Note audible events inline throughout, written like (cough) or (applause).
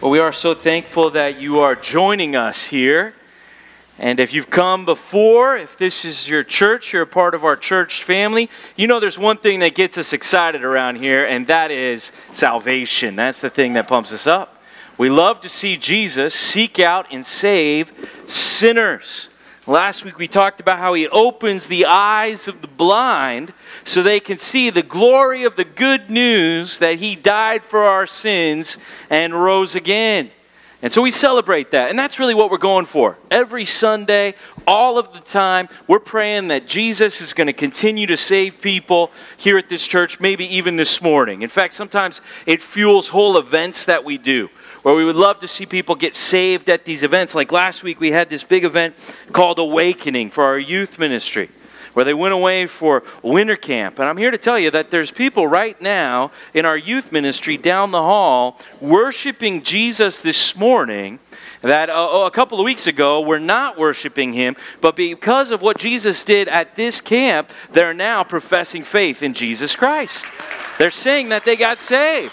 Well, we are so thankful that you are joining us here. And if you've come before, if this is your church, you're a part of our church family, you know there's one thing that gets us excited around here, and that is salvation. That's the thing that pumps us up. We love to see Jesus seek out and save sinners. Last week we talked about how he opens the eyes of the blind so they can see the glory of the good news that he died for our sins and rose again. And so we celebrate that. And that's really what we're going for. Every Sunday, all of the time, we're praying that Jesus is going to continue to save people here at this church, maybe even this morning. In fact, sometimes it fuels whole events that we do where we would love to see people get saved at these events. Like last week, we had this big event called Awakening for our youth ministry, where they went away for winter camp. And I'm here to tell you that there's people right now in our youth ministry down the hall worshiping Jesus this morning that uh, a couple of weeks ago were not worshiping him, but because of what Jesus did at this camp, they're now professing faith in Jesus Christ. They're saying that they got saved.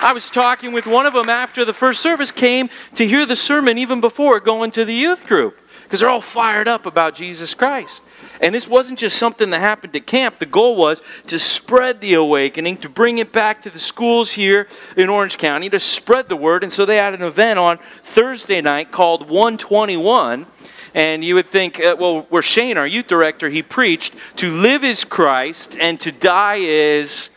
I was talking with one of them after the first service came to hear the sermon even before going to the youth group because they're all fired up about Jesus Christ. And this wasn't just something that happened at camp. The goal was to spread the awakening, to bring it back to the schools here in Orange County, to spread the word. And so they had an event on Thursday night called 121. And you would think, uh, well, where Shane, our youth director, he preached, to live is Christ and to die is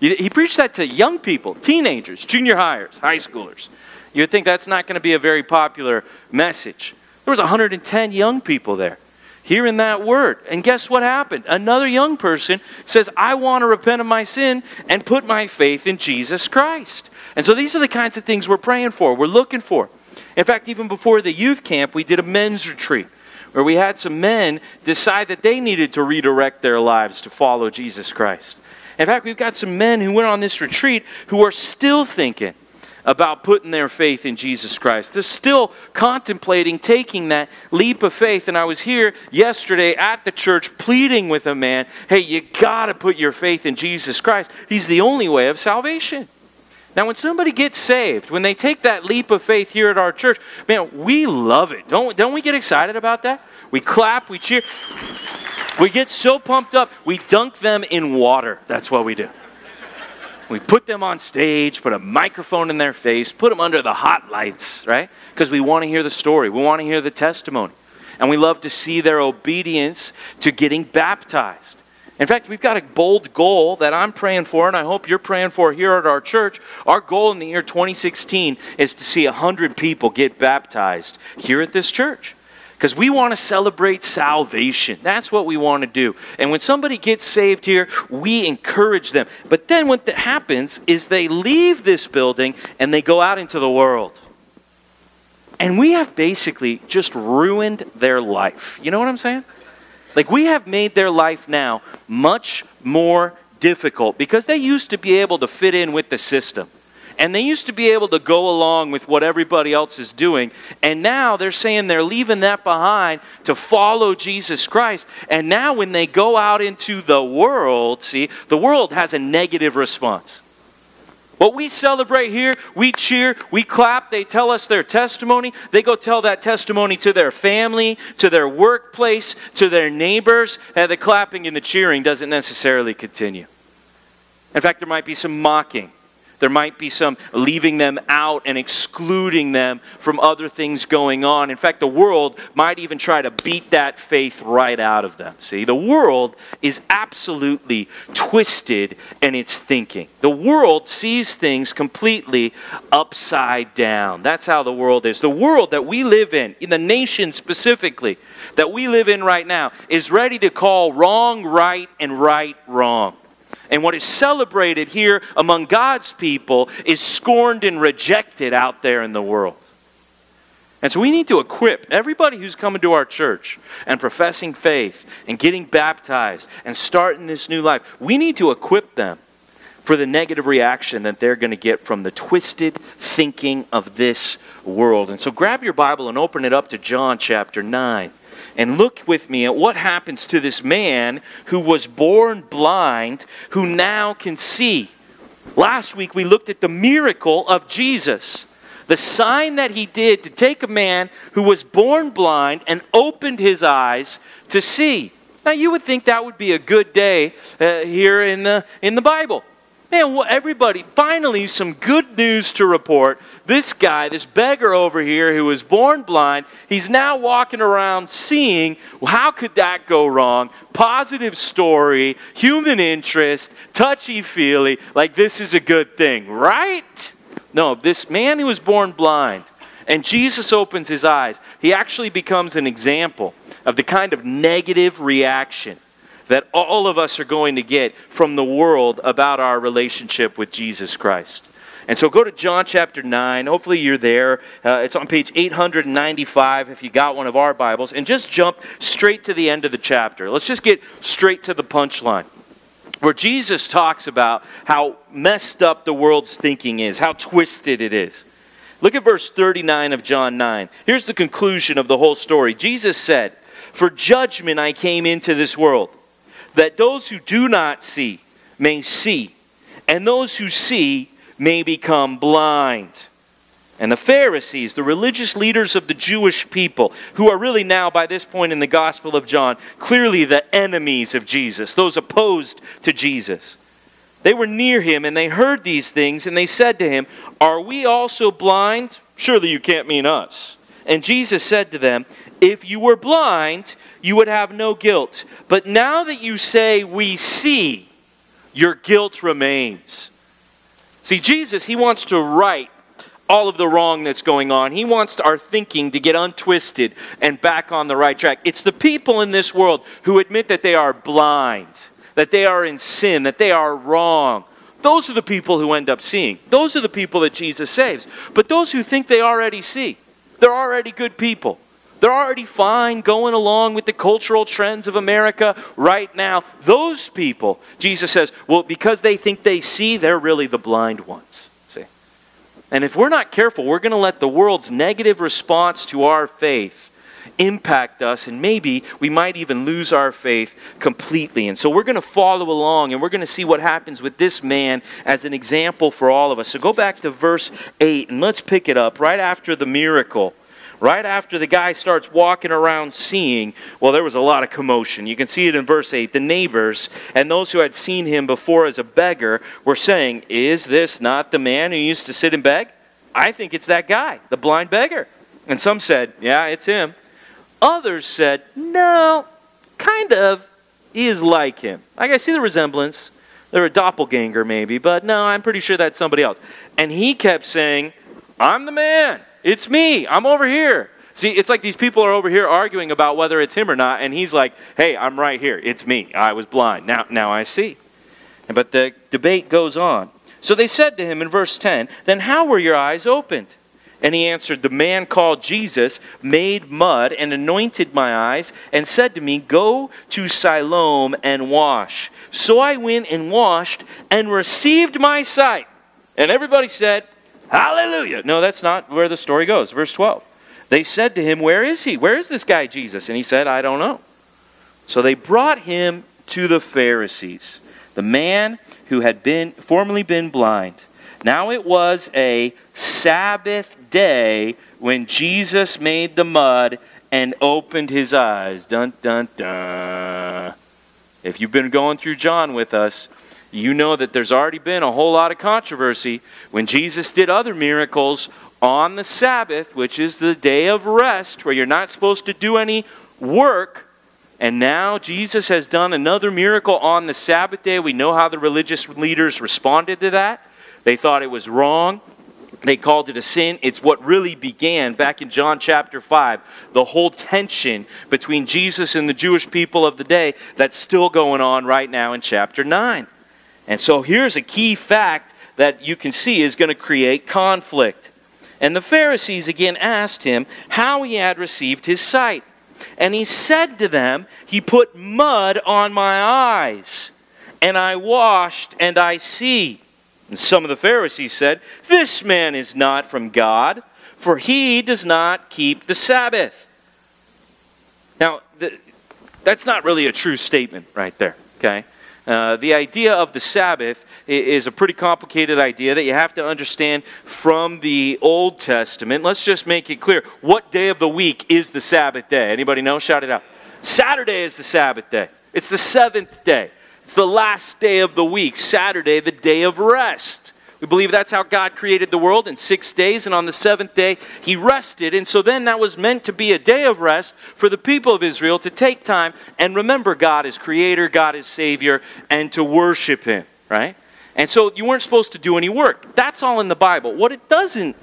he preached that to young people, teenagers, junior hires, high schoolers. You would think that's not going to be a very popular message. There was 110 young people there hearing that word. And guess what happened? Another young person says, I want to repent of my sin and put my faith in Jesus Christ. And so these are the kinds of things we're praying for, we're looking for. In fact, even before the youth camp, we did a men's retreat where we had some men decide that they needed to redirect their lives to follow Jesus Christ. In fact, we've got some men who went on this retreat who are still thinking about putting their faith in Jesus Christ. They're still contemplating taking that leap of faith. And I was here yesterday at the church pleading with a man hey, you got to put your faith in Jesus Christ. He's the only way of salvation. Now, when somebody gets saved, when they take that leap of faith here at our church, man, we love it. Don't, don't we get excited about that? We clap, we cheer. We get so pumped up, we dunk them in water. That's what we do. We put them on stage, put a microphone in their face, put them under the hot lights, right? Because we want to hear the story, we want to hear the testimony. And we love to see their obedience to getting baptized. In fact, we've got a bold goal that I'm praying for, and I hope you're praying for here at our church. Our goal in the year 2016 is to see 100 people get baptized here at this church because we want to celebrate salvation. That's what we want to do. And when somebody gets saved here, we encourage them. But then what happens is they leave this building and they go out into the world. And we have basically just ruined their life. You know what I'm saying? Like we have made their life now much more difficult because they used to be able to fit in with the system. And they used to be able to go along with what everybody else is doing. And now they're saying they're leaving that behind to follow Jesus Christ. And now when they go out into the world, see, the world has a negative response. What we celebrate here, we cheer, we clap, they tell us their testimony. They go tell that testimony to their family, to their workplace, to their neighbors. And the clapping and the cheering doesn't necessarily continue. In fact, there might be some mocking. There might be some leaving them out and excluding them from other things going on. In fact, the world might even try to beat that faith right out of them. See, the world is absolutely twisted in its thinking. The world sees things completely upside down. That's how the world is. The world that we live in, in the nation specifically, that we live in right now, is ready to call wrong right and right wrong. And what is celebrated here among God's people is scorned and rejected out there in the world. And so we need to equip everybody who's coming to our church and professing faith and getting baptized and starting this new life. We need to equip them for the negative reaction that they're going to get from the twisted thinking of this world. And so grab your Bible and open it up to John chapter 9 and look with me at what happens to this man who was born blind, who now can see. Last week we looked at the miracle of Jesus, The sign that he did to take a man who was born blind and opened his eyes to see. Now, you would think that would be a good day uh, here in the, in the Bible. Man, well, everybody, finally, some good news to report. This guy, this beggar over here who was born blind, he's now walking around seeing. Well, how could that go wrong? Positive story, human interest, touchy feely, like this is a good thing, right? No, this man who was born blind, and Jesus opens his eyes, he actually becomes an example of the kind of negative reaction that all of us are going to get from the world about our relationship with Jesus Christ. And so go to John chapter 9. Hopefully you're there. Uh, it's on page 895 if you got one of our Bibles. And just jump straight to the end of the chapter. Let's just get straight to the punchline. Where Jesus talks about how messed up the world's thinking is, how twisted it is. Look at verse 39 of John 9. Here's the conclusion of the whole story. Jesus said, For judgment I came into this world that those who do not see may see, and those who see may become blind. And the Pharisees, the religious leaders of the Jewish people, who are really now, by this point in the Gospel of John, clearly the enemies of Jesus, those opposed to Jesus. They were near him and they heard these things, and they said to him, Are we also blind? Surely you can't mean us. And Jesus said to them, If you were blind, you would have no guilt. But now that you say, We see, your guilt remains. See, Jesus, He wants to right all of the wrong that's going on. He wants our thinking to get untwisted and back on the right track. It's the people in this world who admit that they are blind, that they are in sin, that they are wrong. Those are the people who end up seeing. Those are the people that Jesus saves. But those who think they already see, they're already good people. They're already fine going along with the cultural trends of America right now. Those people, Jesus says, well, because they think they see, they're really the blind ones. See? And if we're not careful, we're going to let the world's negative response to our faith impact us, and maybe we might even lose our faith completely. And so we're going to follow along and we're going to see what happens with this man as an example for all of us. So go back to verse 8 and let's pick it up right after the miracle right after the guy starts walking around seeing, well, there was a lot of commotion. You can see it in verse 8. The neighbors and those who had seen him before as a beggar were saying, Is this not the man who used to sit and beg? I think it's that guy, the blind beggar. And some said, Yeah, it's him. Others said, No, kind of. Is like him. Like I see the resemblance. They're a doppelganger, maybe, but no, I'm pretty sure that's somebody else. And he kept saying, I'm the man. It's me. I'm over here. See, it's like these people are over here arguing about whether it's him or not, and he's like, hey, I'm right here. It's me. I was blind. Now, now I see. But the debate goes on. So they said to him in verse 10, Then how were your eyes opened? And he answered, The man called Jesus made mud and anointed my eyes and said to me, Go to Siloam and wash. So I went and washed and received my sight. And everybody said, Hallelujah. No, that's not where the story goes. Verse 12. They said to him, Where is he? Where is this guy Jesus? And he said, I don't know. So they brought him to the Pharisees, the man who had been formerly been blind. Now it was a Sabbath day when Jesus made the mud and opened his eyes. Dun dun dun. If you've been going through John with us, you know that there's already been a whole lot of controversy when Jesus did other miracles on the Sabbath, which is the day of rest, where you're not supposed to do any work. And now Jesus has done another miracle on the Sabbath day. We know how the religious leaders responded to that. They thought it was wrong. They called it a sin. It's what really began back in John chapter 5. The whole tension between Jesus and the Jewish people of the day that's still going on right now in chapter 9. And so here's a key fact that you can see is going to create conflict. And the Pharisees again asked him how he had received his sight. And he said to them, He put mud on my eyes, and I washed, and I see. And some of the Pharisees said, This man is not from God, for he does not keep the Sabbath. Now, that's not really a true statement right there, okay? Uh, the idea of the Sabbath is a pretty complicated idea that you have to understand from the Old Testament. Let's just make it clear. What day of the week is the Sabbath day? Anybody know? Shout it out. Saturday is the Sabbath day. It's the seventh day. It's the last day of the week. Saturday, the day of rest. We believe that's how God created the world in six days, and on the seventh day, He rested. And so then that was meant to be a day of rest for the people of Israel to take time and remember God as Creator, God as Savior, and to worship Him, right? And so you weren't supposed to do any work. That's all in the Bible. What it doesn't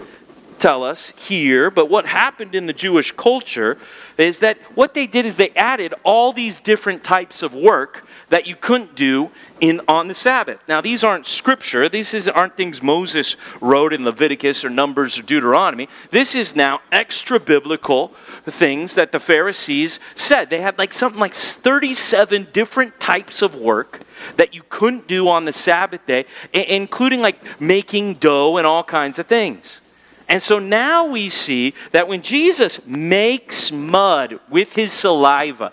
tell us here, but what happened in the Jewish culture is that what they did is they added all these different types of work that you couldn't do in on the Sabbath. Now these aren't scripture. These is, aren't things Moses wrote in Leviticus or Numbers or Deuteronomy. This is now extra biblical things that the Pharisees said. They had like something like 37 different types of work that you couldn't do on the Sabbath day, including like making dough and all kinds of things. And so now we see that when Jesus makes mud with his saliva,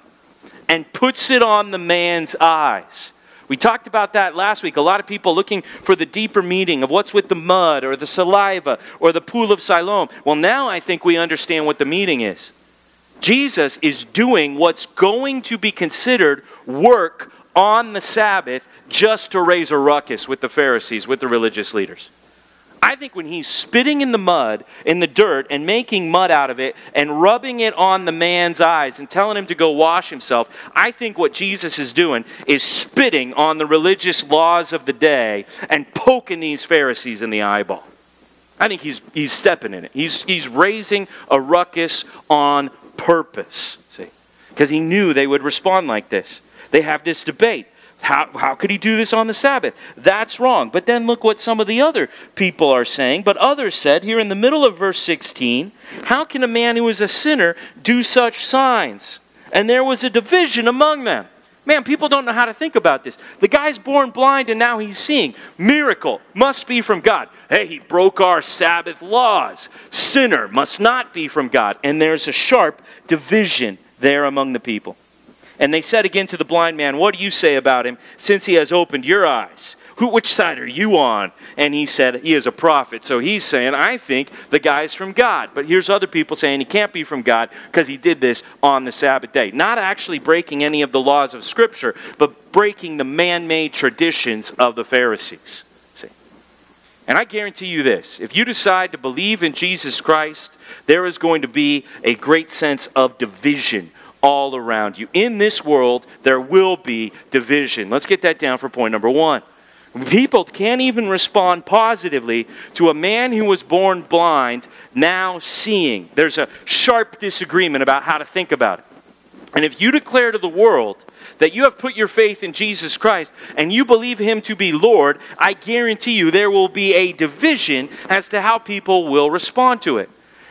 and puts it on the man's eyes. We talked about that last week. A lot of people looking for the deeper meaning of what's with the mud or the saliva or the pool of Siloam. Well, now I think we understand what the meaning is. Jesus is doing what's going to be considered work on the Sabbath just to raise a ruckus with the Pharisees, with the religious leaders. I think when he's spitting in the mud, in the dirt, and making mud out of it and rubbing it on the man's eyes and telling him to go wash himself, I think what Jesus is doing is spitting on the religious laws of the day and poking these Pharisees in the eyeball. I think he's, he's stepping in it. He's, he's raising a ruckus on purpose, see, because he knew they would respond like this. They have this debate. How, how could he do this on the Sabbath? That's wrong. But then look what some of the other people are saying. But others said, here in the middle of verse 16, How can a man who is a sinner do such signs? And there was a division among them. Man, people don't know how to think about this. The guy's born blind and now he's seeing. Miracle must be from God. Hey, he broke our Sabbath laws. Sinner must not be from God. And there's a sharp division there among the people. And they said again to the blind man, What do you say about him since he has opened your eyes? Who, which side are you on? And he said, He is a prophet. So he's saying, I think the guy's from God. But here's other people saying he can't be from God because he did this on the Sabbath day. Not actually breaking any of the laws of Scripture, but breaking the man made traditions of the Pharisees. See? And I guarantee you this if you decide to believe in Jesus Christ, there is going to be a great sense of division all around you. In this world, there will be division. Let's get that down for point number one. People can't even respond positively to a man who was born blind now seeing. There's a sharp disagreement about how to think about it. And if you declare to the world that you have put your faith in Jesus Christ and you believe him to be Lord, I guarantee you there will be a division as to how people will respond to it.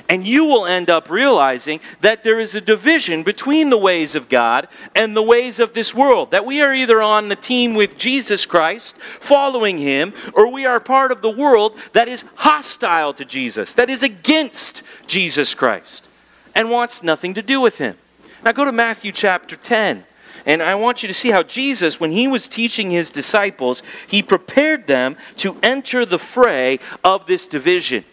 And you will end up realizing that there is a division between the ways of God and the ways of this world. That we are either on the team with Jesus Christ, following Him, or we are part of the world that is hostile to Jesus, that is against Jesus Christ, and wants nothing to do with Him. Now go to Matthew chapter 10. And I want you to see how Jesus, when he was teaching his disciples, he prepared them to enter the fray of this division.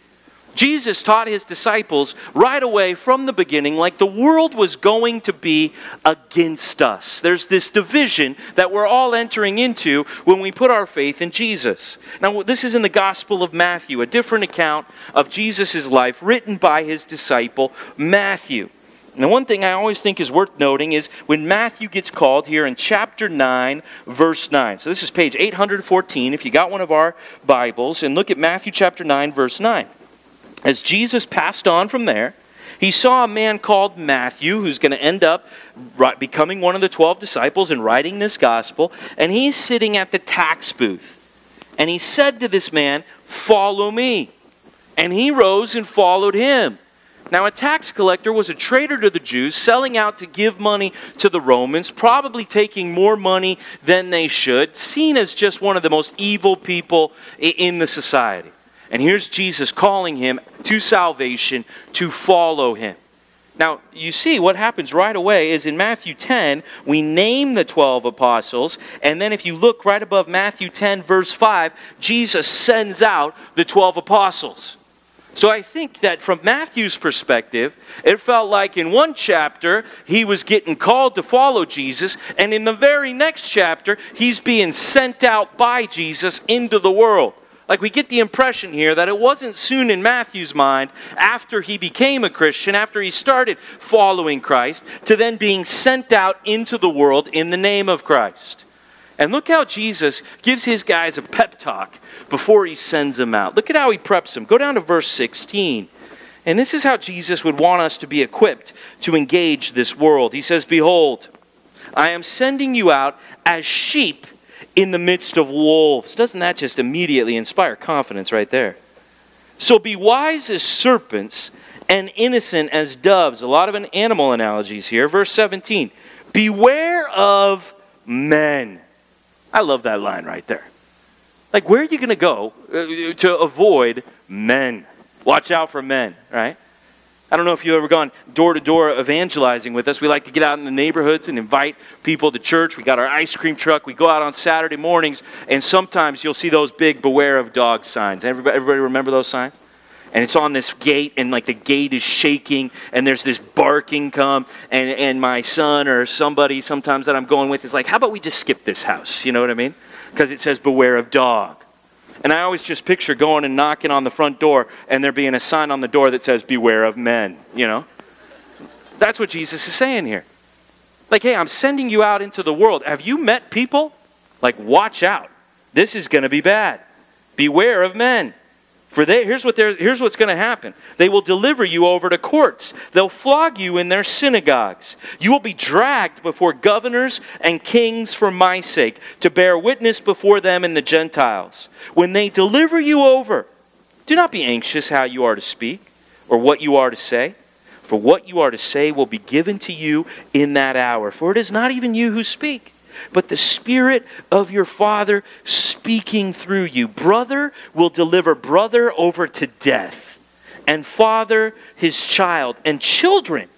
Jesus taught his disciples right away from the beginning, like the world was going to be against us. There's this division that we're all entering into when we put our faith in Jesus. Now, this is in the Gospel of Matthew, a different account of Jesus' life written by his disciple Matthew. The one thing I always think is worth noting is when Matthew gets called here in chapter 9, verse 9. So this is page 814 if you got one of our Bibles, and look at Matthew chapter 9, verse 9. As Jesus passed on from there, he saw a man called Matthew who's going to end up becoming one of the 12 disciples and writing this gospel. And he's sitting at the tax booth. And he said to this man, Follow me. And he rose and followed him. Now, a tax collector was a traitor to the Jews, selling out to give money to the Romans, probably taking more money than they should, seen as just one of the most evil people in the society. And here's Jesus calling him to salvation to follow him. Now, you see what happens right away is in Matthew 10, we name the 12 apostles, and then if you look right above Matthew 10, verse 5, Jesus sends out the 12 apostles. So I think that from Matthew's perspective, it felt like in one chapter he was getting called to follow Jesus, and in the very next chapter he's being sent out by Jesus into the world. Like we get the impression here that it wasn't soon in Matthew's mind after he became a Christian, after he started following Christ, to then being sent out into the world in the name of Christ. And look how Jesus gives his guys a pep talk before he sends them out. Look at how he preps them. Go down to verse 16. And this is how Jesus would want us to be equipped to engage this world. He says, Behold, I am sending you out as sheep in the midst of wolves. Doesn't that just immediately inspire confidence right there? So be wise as serpents and innocent as doves. A lot of an animal analogies here. Verse 17 Beware of men. I love that line right there. Like, where are you going to go uh, to avoid men? Watch out for men, right? I don't know if you've ever gone door to door evangelizing with us. We like to get out in the neighborhoods and invite people to church. We got our ice cream truck. We go out on Saturday mornings, and sometimes you'll see those big beware of dog signs. Everybody, everybody remember those signs? And it's on this gate, and like the gate is shaking, and there's this barking come, and, and my son or somebody sometimes that I'm going with is like, how about we just skip this house? You know what I mean? Because it says beware of dog. And I always just picture going and knocking on the front door and there being a sign on the door that says, Beware of men, you know? That's what Jesus is saying here. Like, hey, I'm sending you out into the world. Have you met people? Like, watch out. This is going to be bad. Beware of men. For they, here's, what here's what's going to happen they will deliver you over to courts, they'll flog you in their synagogues. You will be dragged before governors and kings for my sake, to bear witness before them and the Gentiles. When they deliver you over, do not be anxious how you are to speak or what you are to say. For what you are to say will be given to you in that hour. For it is not even you who speak but the Spirit of your Father speaking through you. Brother will deliver brother over to death, and father his child, and children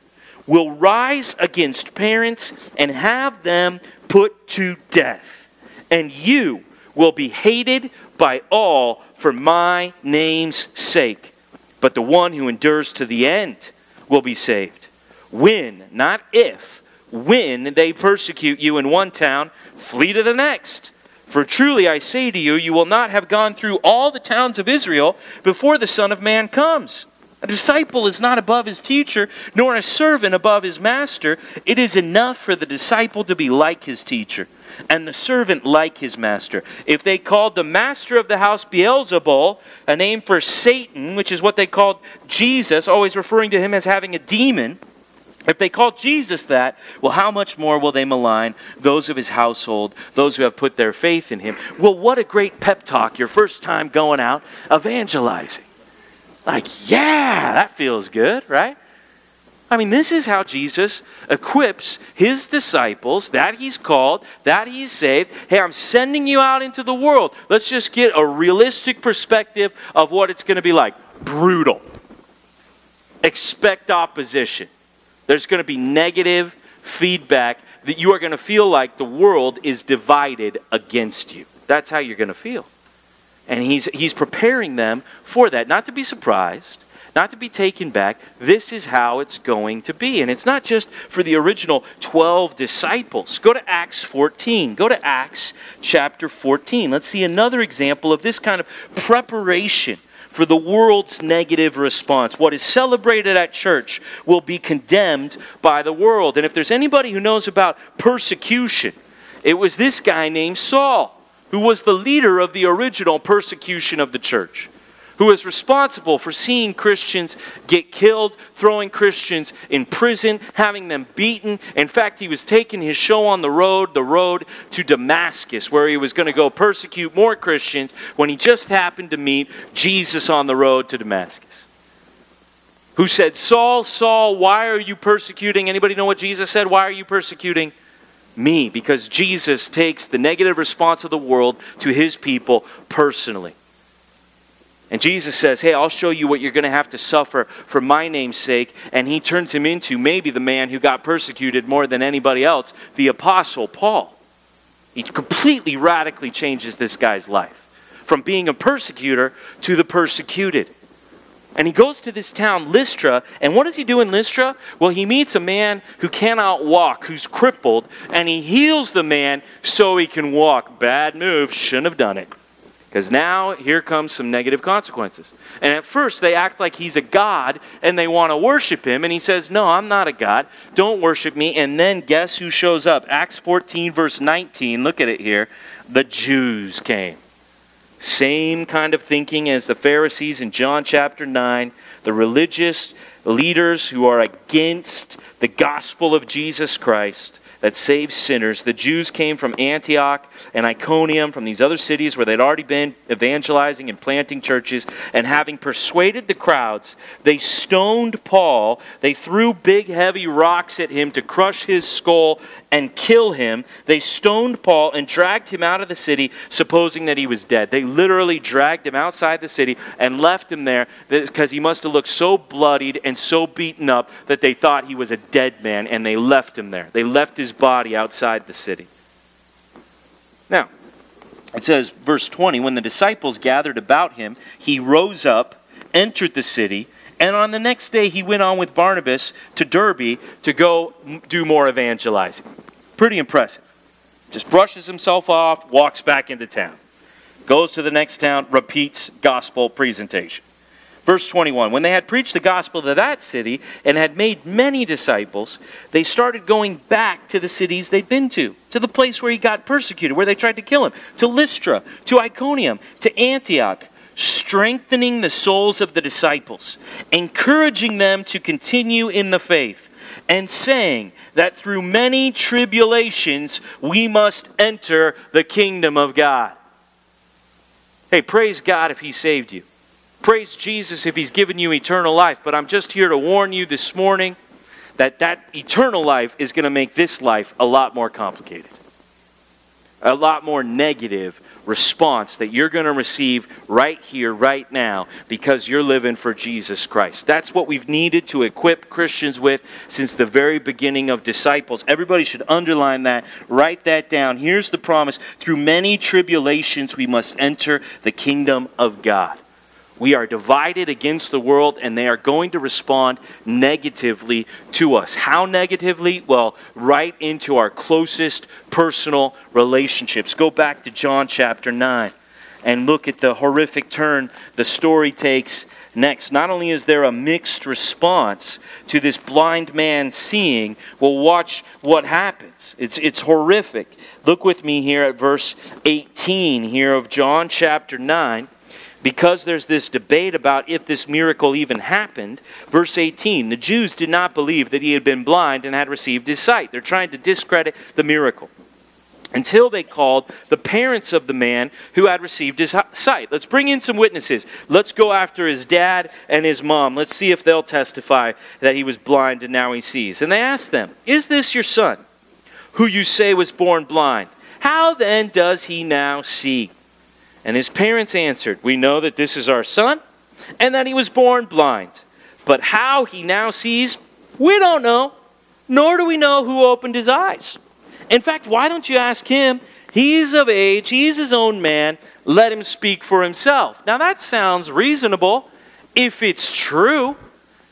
will rise against parents and have them put to death. And you will be hated by all for my name's sake. But the one who endures to the end will be saved. When, not if, when they persecute you in one town, flee to the next. For truly I say to you, you will not have gone through all the towns of Israel before the Son of Man comes. A disciple is not above his teacher, nor a servant above his master. It is enough for the disciple to be like his teacher, and the servant like his master. If they called the master of the house Beelzebul, a name for Satan, which is what they called Jesus, always referring to him as having a demon, if they call Jesus that, well, how much more will they malign those of his household, those who have put their faith in him? Well, what a great pep talk, your first time going out evangelizing. Like, yeah, that feels good, right? I mean, this is how Jesus equips his disciples that he's called, that he's saved. Hey, I'm sending you out into the world. Let's just get a realistic perspective of what it's going to be like. Brutal. Expect opposition. There's going to be negative feedback that you are going to feel like the world is divided against you. That's how you're going to feel. And he's, he's preparing them for that, not to be surprised, not to be taken back. This is how it's going to be. And it's not just for the original 12 disciples. Go to Acts 14. Go to Acts chapter 14. Let's see another example of this kind of preparation for the world's negative response. What is celebrated at church will be condemned by the world. And if there's anybody who knows about persecution, it was this guy named Saul, who was the leader of the original persecution of the church who was responsible for seeing Christians get killed, throwing Christians in prison, having them beaten. In fact, he was taking his show on the road, the road to Damascus, where he was going to go persecute more Christians when he just happened to meet Jesus on the road to Damascus. Who said, Saul, Saul, why are you persecuting? Anybody know what Jesus said? Why are you persecuting? me because Jesus takes the negative response of the world to his people personally. And Jesus says, Hey, I'll show you what you're going to have to suffer for my name's sake. And he turns him into maybe the man who got persecuted more than anybody else, the Apostle Paul. He completely radically changes this guy's life from being a persecutor to the persecuted. And he goes to this town, Lystra, and what does he do in Lystra? Well, he meets a man who cannot walk, who's crippled, and he heals the man so he can walk. Bad move, shouldn't have done it. Because now here comes some negative consequences. And at first they act like he's a God and they want to worship him. And he says, No, I'm not a God. Don't worship me. And then guess who shows up? Acts 14, verse 19. Look at it here. The Jews came. Same kind of thinking as the Pharisees in John chapter 9. The religious leaders who are against the gospel of Jesus Christ that saves sinners. The Jews came from Antioch and Iconium, from these other cities where they'd already been evangelizing and planting churches. And having persuaded the crowds, they stoned Paul. They threw big, heavy rocks at him to crush his skull and kill him. They stoned Paul and dragged him out of the city, supposing that he was dead. They literally dragged him outside the city and left him there because he must have looked so bloodied and so beaten up that they thought he was a dead man, and they left him there. They left his body outside the city. Now, it says, verse 20, when the disciples gathered about him, he rose up, entered the city, and on the next day, he went on with Barnabas to Derbe to go do more evangelizing. Pretty impressive. Just brushes himself off, walks back into town. Goes to the next town, repeats gospel presentation. Verse 21 When they had preached the gospel to that city and had made many disciples, they started going back to the cities they'd been to, to the place where he got persecuted, where they tried to kill him, to Lystra, to Iconium, to Antioch strengthening the souls of the disciples, encouraging them to continue in the faith, and saying that through many tribulations we must enter the kingdom of God. Hey, praise God if He saved you. Praise Jesus if He's given you eternal life. But I'm just here to warn you this morning that that eternal life is going to make this life a lot more complicated, a lot more negative response that you're going to receive right here, right now, because you're living for Jesus Christ. That's what we've needed to equip Christians with since the very beginning of disciples. Everybody should underline that, write that down. Here's the promise through many tribulations, we must enter the kingdom of God. We are divided against the world, and they are going to respond negatively to us. How negatively? Well, right into our closest personal relationships. Go back to John chapter 9 and look at the horrific turn the story takes next. Not only is there a mixed response to this blind man seeing, well, watch what happens. It's, it's horrific. Look with me here at verse 18 here of John chapter 9 because there's this debate about if this miracle even happened, verse 18, the Jews did not believe that he had been blind and had received his sight. They're trying to discredit the miracle until they called the parents of the man who had received his sight. Let's bring in some witnesses. Let's go after his dad and his mom. Let's see if they'll testify that he was blind and now he sees. And they asked them, Is this your son, who you say was born blind? How then does he now see? And his parents answered, We know that this is our son, and that he was born blind. But how he now sees, we don't know, nor do we know who opened his eyes. In fact, why don't you ask him? He's of age, he's his own man, let him speak for himself. Now that sounds reasonable if it's true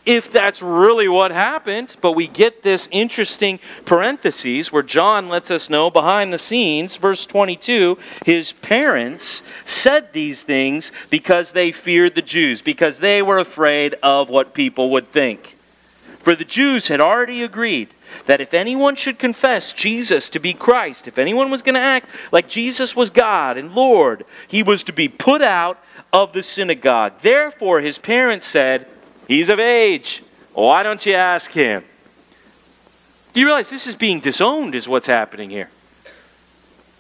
if that's really what happened, but we get this interesting parenthesis where John lets us know behind the scenes, verse 22, his parents said these things because they feared the Jews, because they were afraid of what people would think. For the Jews had already agreed that if anyone should confess Jesus to be Christ, if anyone was going to act like Jesus was God and Lord, he was to be put out of the synagogue. Therefore, his parents said, He's of age. Why don't you ask him? Do you realize this is being disowned, is what's happening here?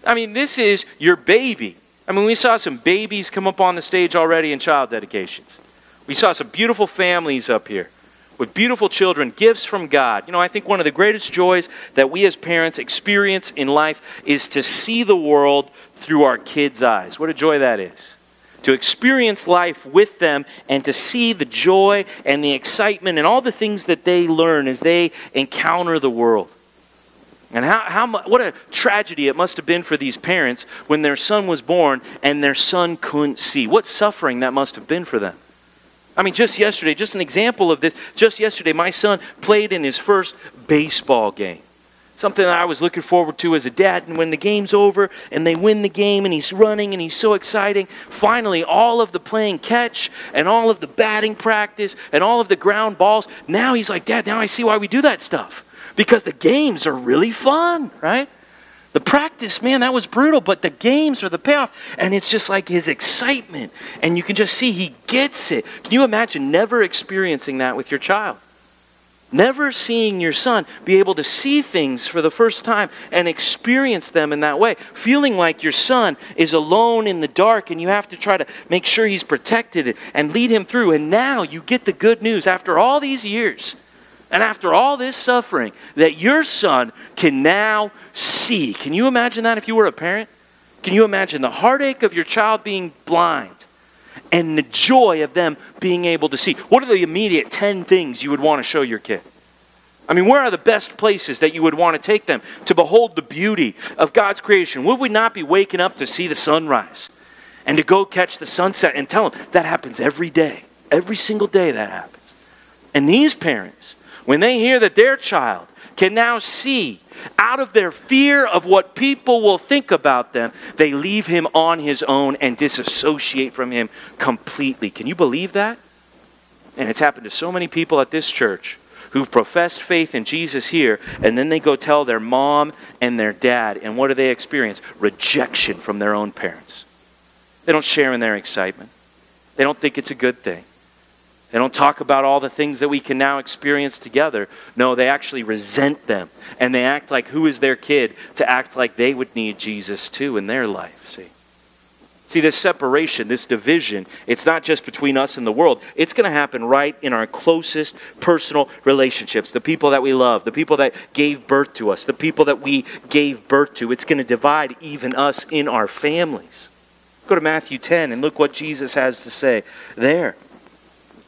I mean, this is your baby. I mean, we saw some babies come up on the stage already in child dedications. We saw some beautiful families up here with beautiful children, gifts from God. You know, I think one of the greatest joys that we as parents experience in life is to see the world through our kids' eyes. What a joy that is. To experience life with them and to see the joy and the excitement and all the things that they learn as they encounter the world. And how, how what a tragedy it must have been for these parents when their son was born and their son couldn't see. What suffering that must have been for them. I mean, just yesterday, just an example of this. Just yesterday, my son played in his first baseball game something that I was looking forward to as a dad. And when the game's over and they win the game and he's running and he's so exciting, finally, all of the playing catch and all of the batting practice and all of the ground balls, now he's like, Dad, now I see why we do that stuff. Because the games are really fun, right? The practice, man, that was brutal, but the games are the payoff. And it's just like his excitement. And you can just see he gets it. Can you imagine never experiencing that with your child? Never seeing your son be able to see things for the first time and experience them in that way. Feeling like your son is alone in the dark and you have to try to make sure he's protected and lead him through. And now you get the good news after all these years and after all this suffering that your son can now see. Can you imagine that if you were a parent? Can you imagine the heartache of your child being blind? And the joy of them being able to see. What are the immediate 10 things you would want to show your kid? I mean, where are the best places that you would want to take them to behold the beauty of God's creation? Would we not be waking up to see the sunrise and to go catch the sunset and tell them that happens every day? Every single day that happens. And these parents, when they hear that their child can now see out of their fear of what people will think about them, they leave him on his own and disassociate from him completely. Can you believe that? And it's happened to so many people at this church who've professed faith in Jesus here, and then they go tell their mom and their dad, and what do they experience? Rejection from their own parents. They don't share in their excitement, they don't think it's a good thing. They don't talk about all the things that we can now experience together. No, they actually resent them. And they act like who is their kid to act like they would need Jesus too in their life. See? See, this separation, this division, it's not just between us and the world. It's going to happen right in our closest personal relationships. The people that we love, the people that gave birth to us, the people that we gave birth to. It's going to divide even us in our families. Go to Matthew 10 and look what Jesus has to say there.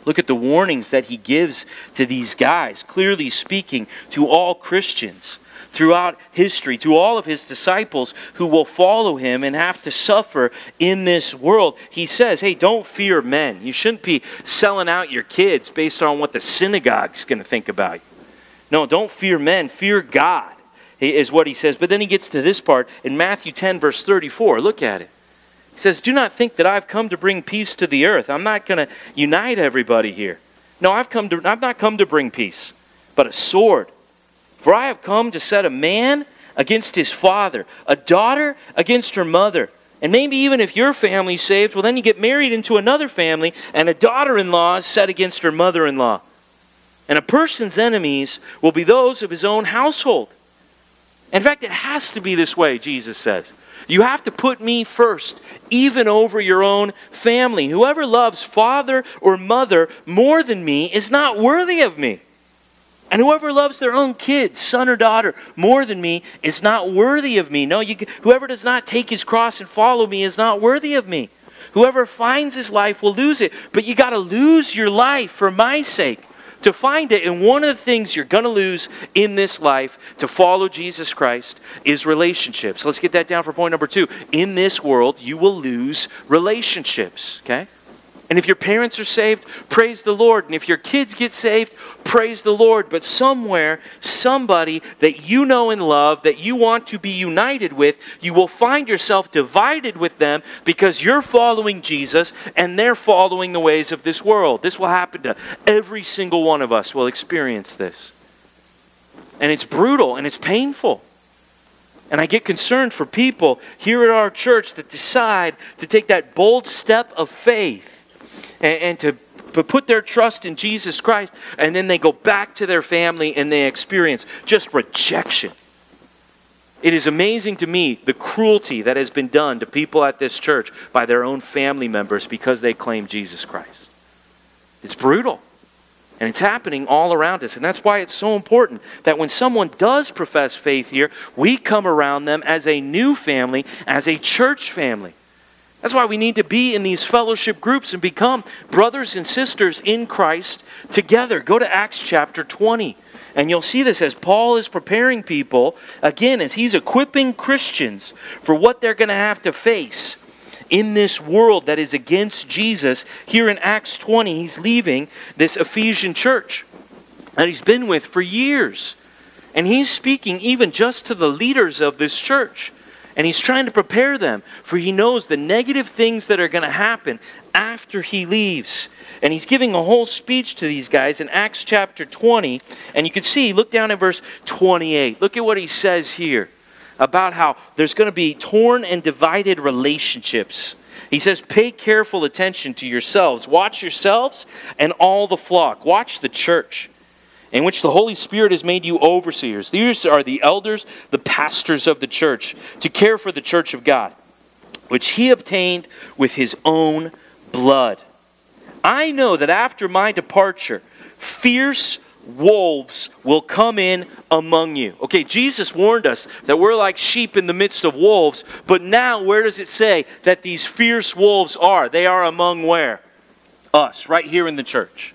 Look at the warnings that he gives to these guys, clearly speaking to all Christians throughout history, to all of his disciples who will follow him and have to suffer in this world. He says, Hey, don't fear men. You shouldn't be selling out your kids based on what the synagogue's going to think about you. No, don't fear men, fear God, is what he says. But then he gets to this part in Matthew 10, verse 34. Look at it. He says, Do not think that I've come to bring peace to the earth. I'm not going to unite everybody here. No, I've, come to, I've not come to bring peace, but a sword. For I have come to set a man against his father, a daughter against her mother. And maybe even if your family's saved, well, then you get married into another family, and a daughter in law is set against her mother in law. And a person's enemies will be those of his own household. In fact, it has to be this way, Jesus says. You have to put me first, even over your own family. Whoever loves father or mother more than me is not worthy of me. And whoever loves their own kids, son or daughter, more than me is not worthy of me. No, you, whoever does not take his cross and follow me is not worthy of me. Whoever finds his life will lose it. But you got to lose your life for my sake to find it. And one of the things you're going to lose in this life to follow Jesus Christ is relationships. Let's get that down for point number two. In this world, you will lose relationships, okay? And if your parents are saved, praise the Lord. And if your kids get saved, praise the Lord. But somewhere, somebody that you know and love, that you want to be united with, you will find yourself divided with them because you're following Jesus and they're following the ways of this world. This will happen to every single one of us, will experience this. And it's brutal and it's painful. And I get concerned for people here at our church that decide to take that bold step of faith and, and to put their trust in Jesus Christ, and then they go back to their family and they experience just rejection. It is amazing to me the cruelty that has been done to people at this church by their own family members because they claim Jesus Christ. It's brutal. And it's happening all around us. And that's why it's so important that when someone does profess faith here, we come around them as a new family, as a church family. That's why we need to be in these fellowship groups and become brothers and sisters in Christ together. Go to Acts chapter 20. And you'll see this as Paul is preparing people, again, as he's equipping Christians for what they're going to have to face in this world that is against Jesus. Here in Acts 20, he's leaving this Ephesian church that he's been with for years. And he's speaking even just to the leaders of this church. And he's trying to prepare them, for he knows the negative things that are going to happen after he leaves. And he's giving a whole speech to these guys in Acts chapter 20. And you can see, look down at verse 28. Look at what he says here about how there's going to be torn and divided relationships. He says, Pay careful attention to yourselves. Watch yourselves and all the flock. Watch the church in which the Holy Spirit has made you overseers. These are the elders, the pastors of the church, to care for the church of God, which he obtained with his own blood. I know that after my departure, fierce wolves will come in among you. Okay, Jesus warned us that we're like sheep in the midst of wolves, but now where does it say that these fierce wolves are? They are among where? Us, right here in the church.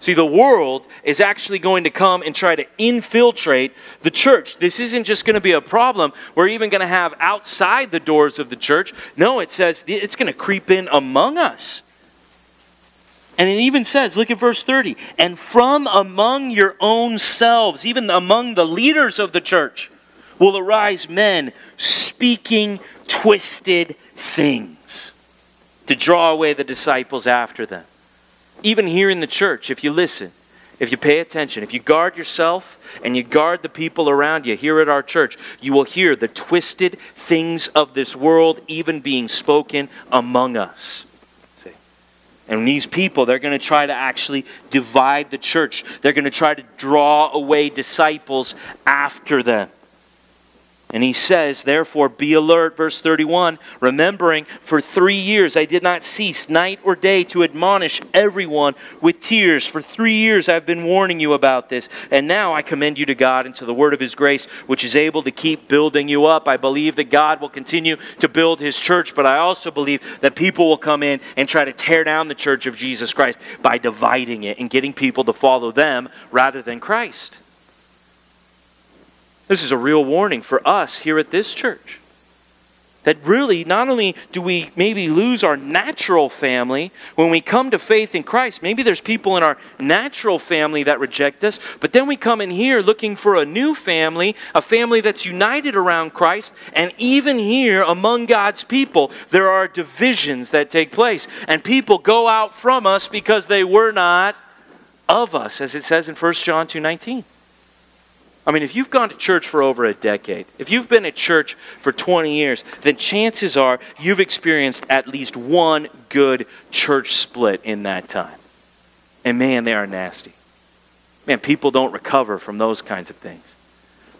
See, the world is actually going to come and try to infiltrate the church. This isn't just going to be a problem we're even going to have outside the doors of the church. No, it says it's going to creep in among us. And it even says, look at verse 30, and from among your own selves, even among the leaders of the church, will arise men speaking twisted things to draw away the disciples after them even here in the church, if you listen, if you pay attention, if you guard yourself and you guard the people around you here at our church, you will hear the twisted things of this world even being spoken among us. See? And these people, they're going to try to actually divide the church. They're going to try to draw away disciples after them. And he says, therefore, be alert, verse 31, remembering for three years I did not cease night or day to admonish everyone with tears. For three years I've been warning you about this. And now I commend you to God and to the word of his grace, which is able to keep building you up. I believe that God will continue to build his church, but I also believe that people will come in and try to tear down the church of Jesus Christ by dividing it and getting people to follow them rather than Christ. This is a real warning for us here at this church. That really, not only do we maybe lose our natural family when we come to faith in Christ, maybe there's people in our natural family that reject us, but then we come in here looking for a new family, a family that's united around Christ, and even here among God's people, there are divisions that take place. And people go out from us because they were not of us, as it says in 1 John 2 19. I mean, if you've gone to church for over a decade, if you've been at church for 20 years, then chances are you've experienced at least one good church split in that time. And man, they are nasty. Man, people don't recover from those kinds of things.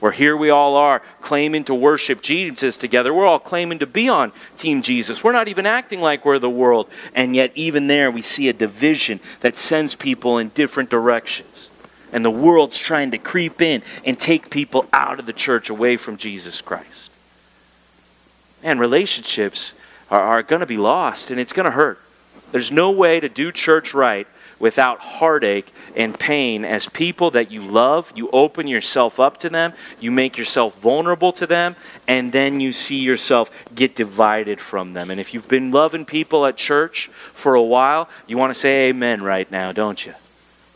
Where here we all are claiming to worship Jesus together. We're all claiming to be on Team Jesus. We're not even acting like we're the world. And yet, even there, we see a division that sends people in different directions and the world's trying to creep in and take people out of the church away from Jesus Christ. And relationships are, are going to be lost and it's going to hurt. There's no way to do church right without heartache and pain as people that you love. You open yourself up to them, you make yourself vulnerable to them, and then you see yourself get divided from them. And if you've been loving people at church for a while, you want to say amen right now, don't you?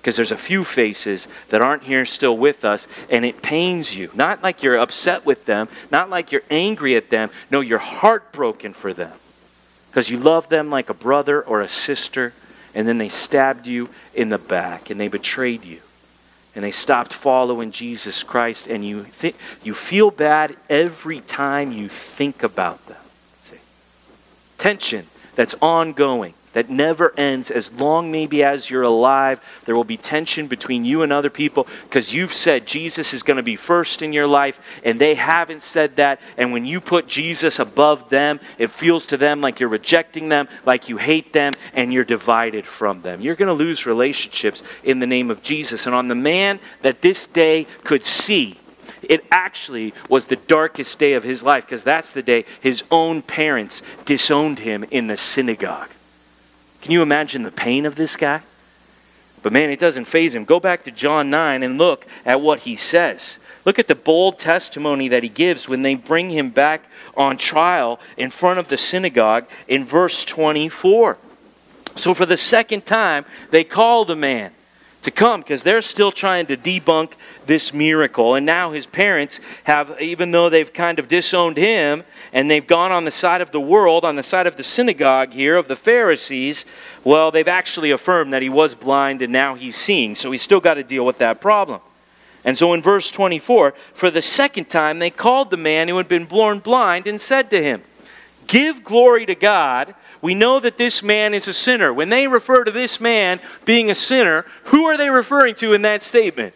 Because there's a few faces that aren't here still with us, and it pains you. Not like you're upset with them, not like you're angry at them. No, you're heartbroken for them because you love them like a brother or a sister, and then they stabbed you in the back and they betrayed you. And they stopped following Jesus Christ, and you, th- you feel bad every time you think about them. See? Tension that's ongoing that never ends. As long maybe as you're alive there will be tension between you and other people because you've said jesus is going to be first in your life and they haven't said that. And when you put jesus above them it feels to them like you're rejecting them like you hate them and you're divided from them. You're going to lose relationships in the name of jesus. And on the man that this day could see it actually was the darkest day of his life because that's the day his own parents disowned him in the synagogue. Can you imagine the pain of this guy? But man, it doesn't faze him. Go back to John 9 and look at what he says. Look at the bold testimony that he gives when they bring him back on trial in front of the synagogue in verse 24. So, for the second time, they call the man to come because they're still trying to debunk this miracle. And now his parents have, even though they've kind of disowned him and they've gone on the side of the world, on the side of the synagogue here, of the Pharisees, well, they've actually affirmed that he was blind and now he's seeing. So he's still got to deal with that problem. And so in verse 24, for the second time, they called the man who had been born blind and said to him, Give glory to God. We know that this man is a sinner. When they refer to this man being a sinner, who are they referring to in that statement?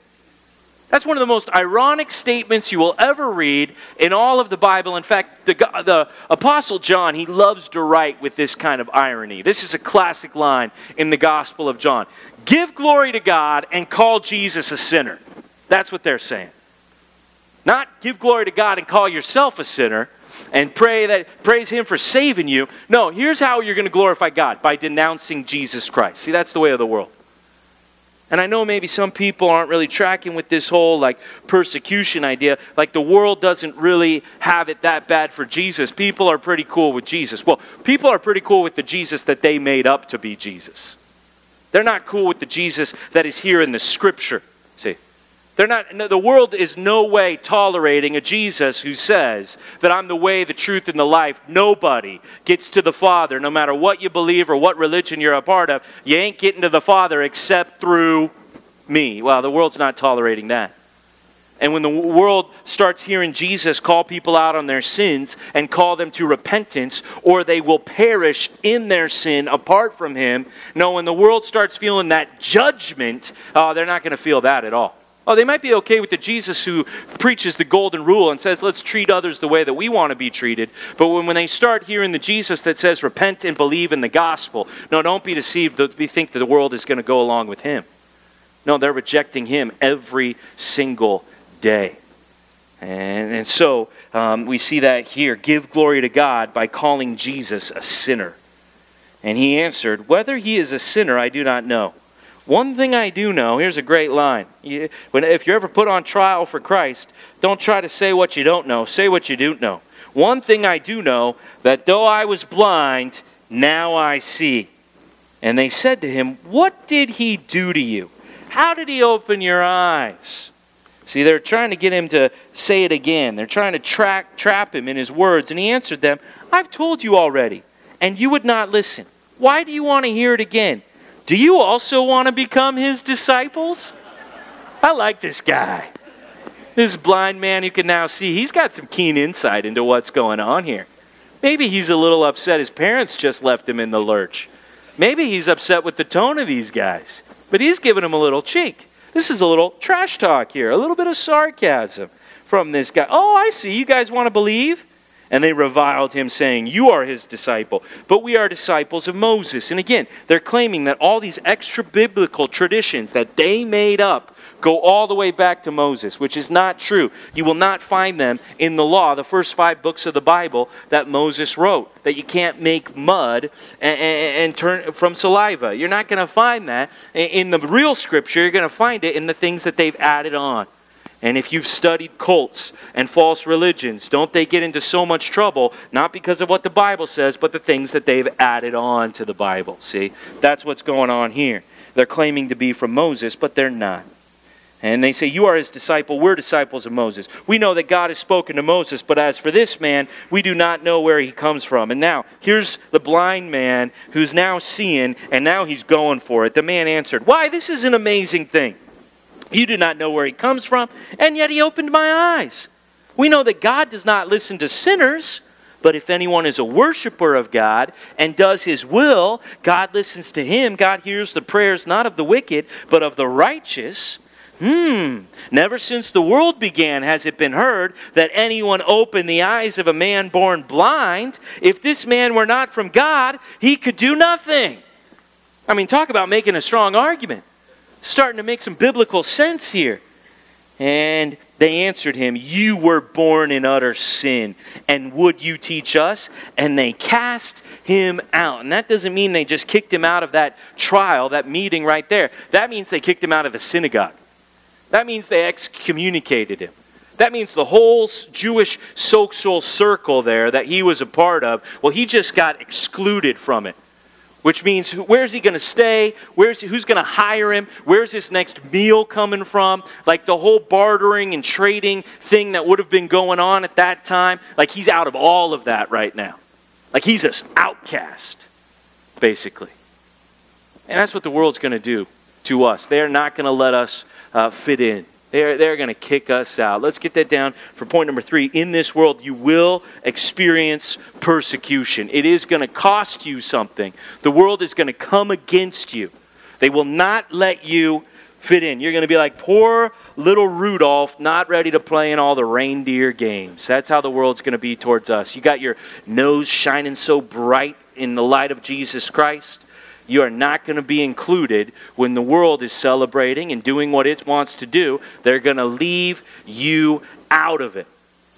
That's one of the most ironic statements you will ever read in all of the Bible. In fact, the, the, Apostle John, he loves to write with this kind of irony. This is a classic line in the Gospel of John Give glory to God and call Jesus a sinner. That's what they're saying. Not give glory to God and call yourself a sinner and pray that praise him for saving you. No, here's how you're going to glorify God by denouncing Jesus Christ. See, that's the way of the world. And I know maybe some people aren't really tracking with this whole like persecution idea. Like the world doesn't really have it that bad for Jesus. People are pretty cool with Jesus. Well, people are pretty cool with the Jesus that they made up to be Jesus. They're not cool with the Jesus that is here in the scripture. See? They're not, the world is no way tolerating a Jesus who says that I'm the way, the truth, and the life. Nobody gets to the Father, no matter what you believe or what religion you're a part of. You ain't getting to the Father except through me. Well, the world's not tolerating that. And when the world starts hearing Jesus call people out on their sins and call them to repentance, or they will perish in their sin apart from Him, no, when the world starts feeling that judgment, uh, they're not going to feel that at all. Oh, they might be okay with the Jesus who preaches the golden rule and says, let's treat others the way that we want to be treated. But when, when they start hearing the Jesus that says, repent and believe in the gospel, no, don't be deceived. We think that the world is going to go along with him. No, they're rejecting him every single day. And, and so um, we see that here. Give glory to God by calling Jesus a sinner. And he answered, Whether he is a sinner, I do not know. One thing I do know, here's a great line. You, when, if you're ever put on trial for Christ, don't try to say what you don't know, say what you do know. One thing I do know, that though I was blind, now I see. And they said to him, What did he do to you? How did he open your eyes? See, they're trying to get him to say it again. They're trying to track, trap him in his words. And he answered them, I've told you already, and you would not listen. Why do you want to hear it again? Do you also want to become his disciples? I like this guy. This blind man you can now see, he's got some keen insight into what's going on here. Maybe he's a little upset his parents just left him in the lurch. Maybe he's upset with the tone of these guys. But he's giving them a little cheek. This is a little trash talk here, a little bit of sarcasm from this guy. Oh, I see. You guys want to believe? And they reviled him, saying, You are his disciple, but we are disciples of Moses. And again, they're claiming that all these extra biblical traditions that they made up go all the way back to Moses, which is not true. You will not find them in the law, the first five books of the Bible that Moses wrote, that you can't make mud and, and, and turn from saliva. You're not going to find that in the real scripture. You're going to find it in the things that they've added on. And if you've studied cults and false religions, don't they get into so much trouble, not because of what the Bible says, but the things that they've added on to the Bible? See, that's what's going on here. They're claiming to be from Moses, but they're not. And they say, You are his disciple. We're disciples of Moses. We know that God has spoken to Moses, but as for this man, we do not know where he comes from. And now, here's the blind man who's now seeing, and now he's going for it. The man answered, Why, this is an amazing thing. You do not know where he comes from, and yet he opened my eyes. We know that God does not listen to sinners, but if anyone is a worshiper of God and does his will, God listens to him. God hears the prayers not of the wicked, but of the righteous. Hmm, never since the world began has it been heard that anyone opened the eyes of a man born blind. If this man were not from God, he could do nothing. I mean, talk about making a strong argument starting to make some biblical sense here. And they answered him, You were born in utter sin, and would you teach us? And they cast him out. And that doesn't mean they just kicked him out of that trial, that meeting right there. That means they kicked him out of the synagogue. That means they excommunicated him. That means the whole Jewish social circle there that he was a part of, well, he just got excluded from it which means where's he going to stay? Where's he, who's going to hire him? Where's his next meal coming from? Like the whole bartering and trading thing that would have been going on at that time. Like he's out of all of that right now. Like he's an outcast, basically. And that's what the world's going to do to us. They're not going to let us uh, fit in. They're, they're going to kick us out. Let's get that down for point number three. In this world, you will experience persecution. It is going to cost you something. The world is going to come against you. They will not let you fit in. You're going to be like poor little Rudolph, not ready to play in all the reindeer games. That's how the world's going to be towards us. You got your nose shining so bright in the light of Jesus Christ you are not going to be included when the world is celebrating and doing what it wants to do. They're going to leave you out of it.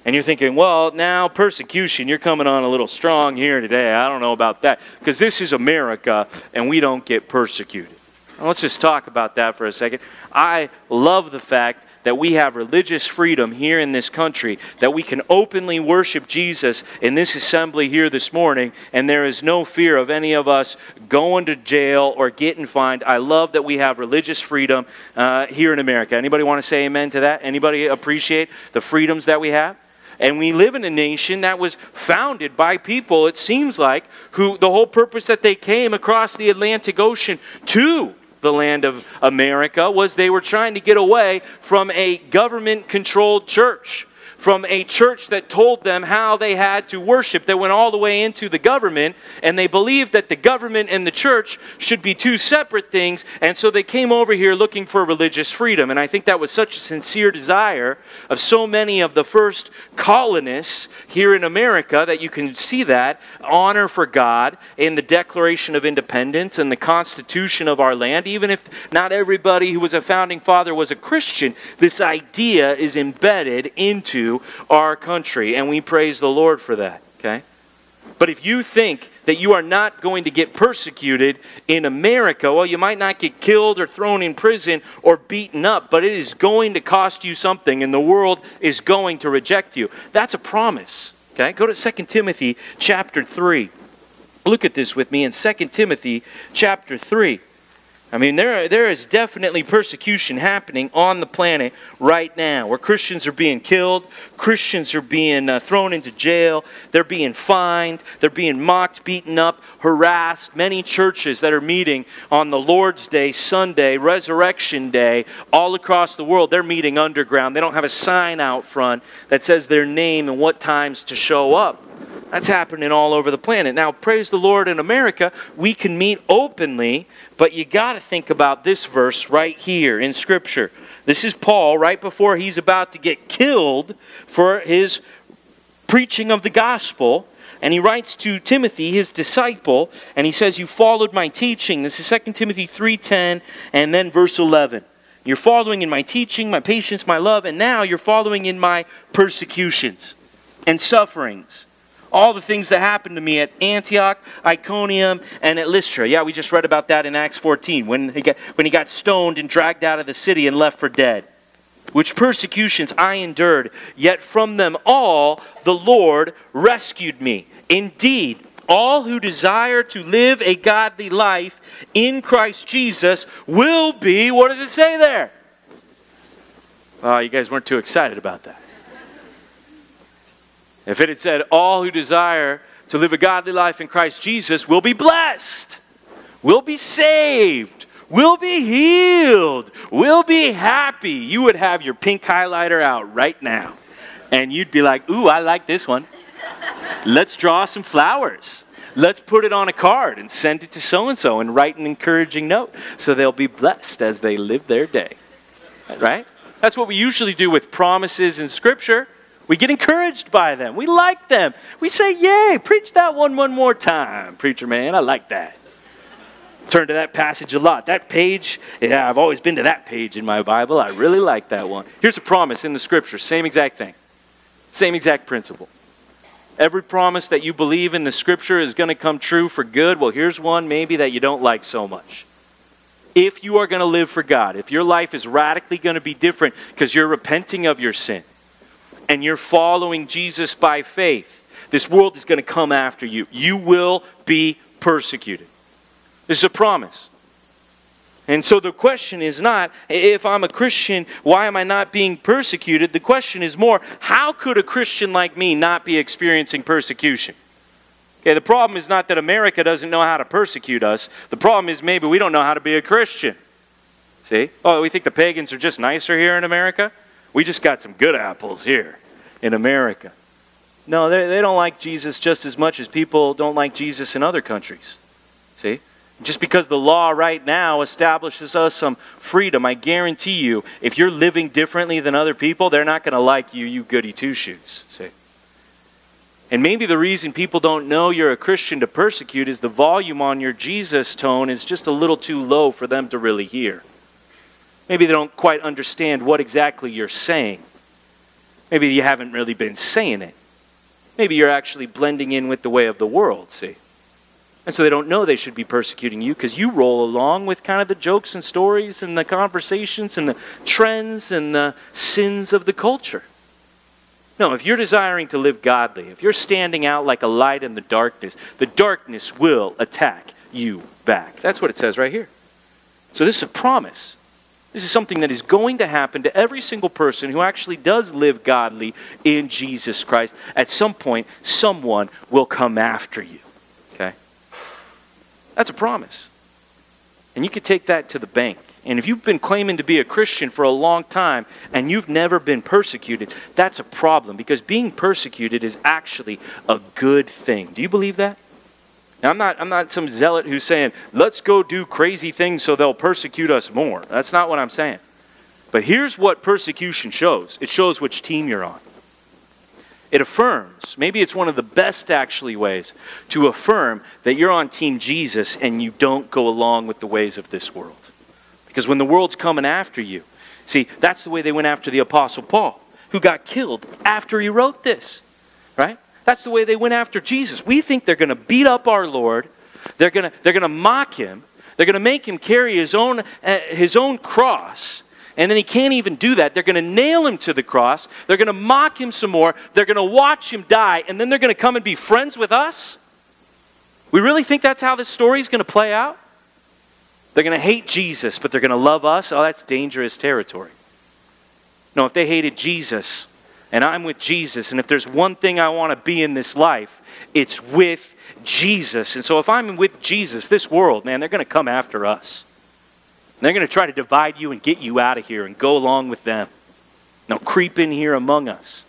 And you're thinking, well, now persecution, you're coming on a little strong here today. I don't know about that. Because this is America and we don't get persecuted. Now, let's just talk about that for a second. I love the fact that we have religious freedom here in this country, that we can openly worship Jesus in this assembly here this morning, and there is no fear of any of us going to jail or getting fined. I love that we have religious freedom uh, here in America. Anybody want to say amen to that? Anybody appreciate the freedoms that we have? And we live in a nation that was founded by people, it seems like, who the whole purpose that they came across the Atlantic Ocean to the land of America was they were trying to get away from a government controlled church from a church that told them how they had to worship, that went all the way into the government, and they believed that the government and the church should be two separate things, and so they came over here looking for religious freedom. And I think that was such a sincere desire of so many of the first colonists here in America that you can see that honor for God in the Declaration of Independence and the Constitution of our land. Even if not everybody who was a founding father was a Christian, this idea is embedded into our country, and we praise the Lord for that, okay? But if you think that you are not going to get persecuted in America, well, you might not get killed or thrown in prison or beaten up, but it is going to cost you something, and the world is going to reject you. That's a promise. Okay? Go to 2 Timothy chapter 3. Look at this with me in 2 Timothy chapter 3. I mean, there, there is definitely persecution happening on the planet right now where Christians are being killed, Christians are being uh, thrown into jail, they're being fined, they're being mocked, beaten up, harassed. Many churches that are meeting on the Lord's Day, Sunday, Resurrection Day, all across the world, they're meeting underground. They don't have a sign out front that says their name and what times to show up. That's happening all over the planet. Now, praise the Lord in America, we can meet openly, but you got to think about this verse right here in Scripture. This is Paul right before he's about to get killed for his preaching of the gospel. And he writes to Timothy, his disciple, and he says, You followed my teaching. This is 2 Timothy 3.10 and then verse 11. You're following in my teaching, my patience, my love, and now you're following in my persecutions and sufferings all the things that happened to me at Antioch, Iconium, and at Lystra. Yeah, we just read about that in Acts 14 when he got, when he got stoned and dragged out of the city and left for dead. Which persecutions I endured, yet from them all the Lord rescued me. Indeed, all who desire to live a godly life in Christ Jesus will be, what does it say there? Oh, you guys weren't too excited about that. If it had said, All who desire to live a godly life in Christ Jesus will be blessed, will be saved, will be healed, will be happy, you would have your pink highlighter out right now. And you'd be like, Ooh, I like this one. Let's draw some flowers. Let's put it on a card and send it to so and so and write an encouraging note so they'll be blessed as they live their day. Right? That's what we usually do with promises in Scripture. We get encouraged by them. We like them. We say, Yay, preach that one one more time, preacher man. I like that. Turn to that passage a lot. That page, yeah, I've always been to that page in my Bible. I really like that one. Here's a promise in the scripture, same exact thing, same exact principle. Every promise that you believe in the scripture is going to come true for good. Well, here's one maybe that you don't like so much. If you are going to live for God, if your life is radically going to be different because you're repenting of your sin and you're following Jesus by faith, this world is going to come after you. You will be persecuted. This is a promise. And so the question is not, if I'm a Christian, why am I not being persecuted? The question is more, how could a Christian like me not be experiencing persecution? Okay, the problem is not that America doesn't know how to persecute us. The problem is maybe we don't know how to be a Christian. See? Oh, we think the pagans are just nicer here in America? We just got some good apples here in America. No, they, they don't like Jesus just as much as people don't like Jesus in other countries. See? Just because the law right now establishes us some freedom, I guarantee you, if you're living differently than other people, they're not going to like you, you goody two shoes. See? And maybe the reason people don't know you're a Christian to persecute is the volume on your Jesus tone is just a little too low for them to really hear. Maybe they don't quite understand what exactly you're saying. Maybe you haven't really been saying it. Maybe you're actually blending in with the way of the world, see? And so they don't know they should be persecuting you because you roll along with kind of the jokes and stories and the conversations and the trends and the sins of the culture. No, if you're desiring to live godly, if you're standing out like a light in the darkness, the darkness will attack you back. That's what it says right here. So this is a promise. This is something that is going to happen to every single person who actually does live godly in Jesus Christ. At some point, someone will come after you. Okay? That's a promise. And you could take that to the bank. And if you've been claiming to be a Christian for a long time and you've never been persecuted, that's a problem because being persecuted is actually a good thing. Do you believe that? Now, I'm not, I'm not some zealot who's saying, let's go do crazy things so they'll persecute us more. That's not what I'm saying. But here's what persecution shows it shows which team you're on. It affirms, maybe it's one of the best actually ways to affirm that you're on Team Jesus and you don't go along with the ways of this world. Because when the world's coming after you, see, that's the way they went after the Apostle Paul, who got killed after he wrote this, right? That's the way they went after Jesus. We think they're going to beat up our Lord, they're going to, they're going to mock him, they're going to make him carry his own, uh, his own cross and then he can't even do that. They're going to nail him to the cross. They're going to mock him some more. They're going to watch him die. And then they're going to come and be friends with us? We really think that's how this story is going to play out? They're going to hate Jesus, but they're going to love us? Oh, that's dangerous territory. No, if they hated Jesus and I'm with Jesus, and if there's one thing I want to be in this life, it's with Jesus. And so if I'm with Jesus, this world, man, they're going to come after us. They're going to try to divide you and get you out of here and go along with them. They'll creep in here among us.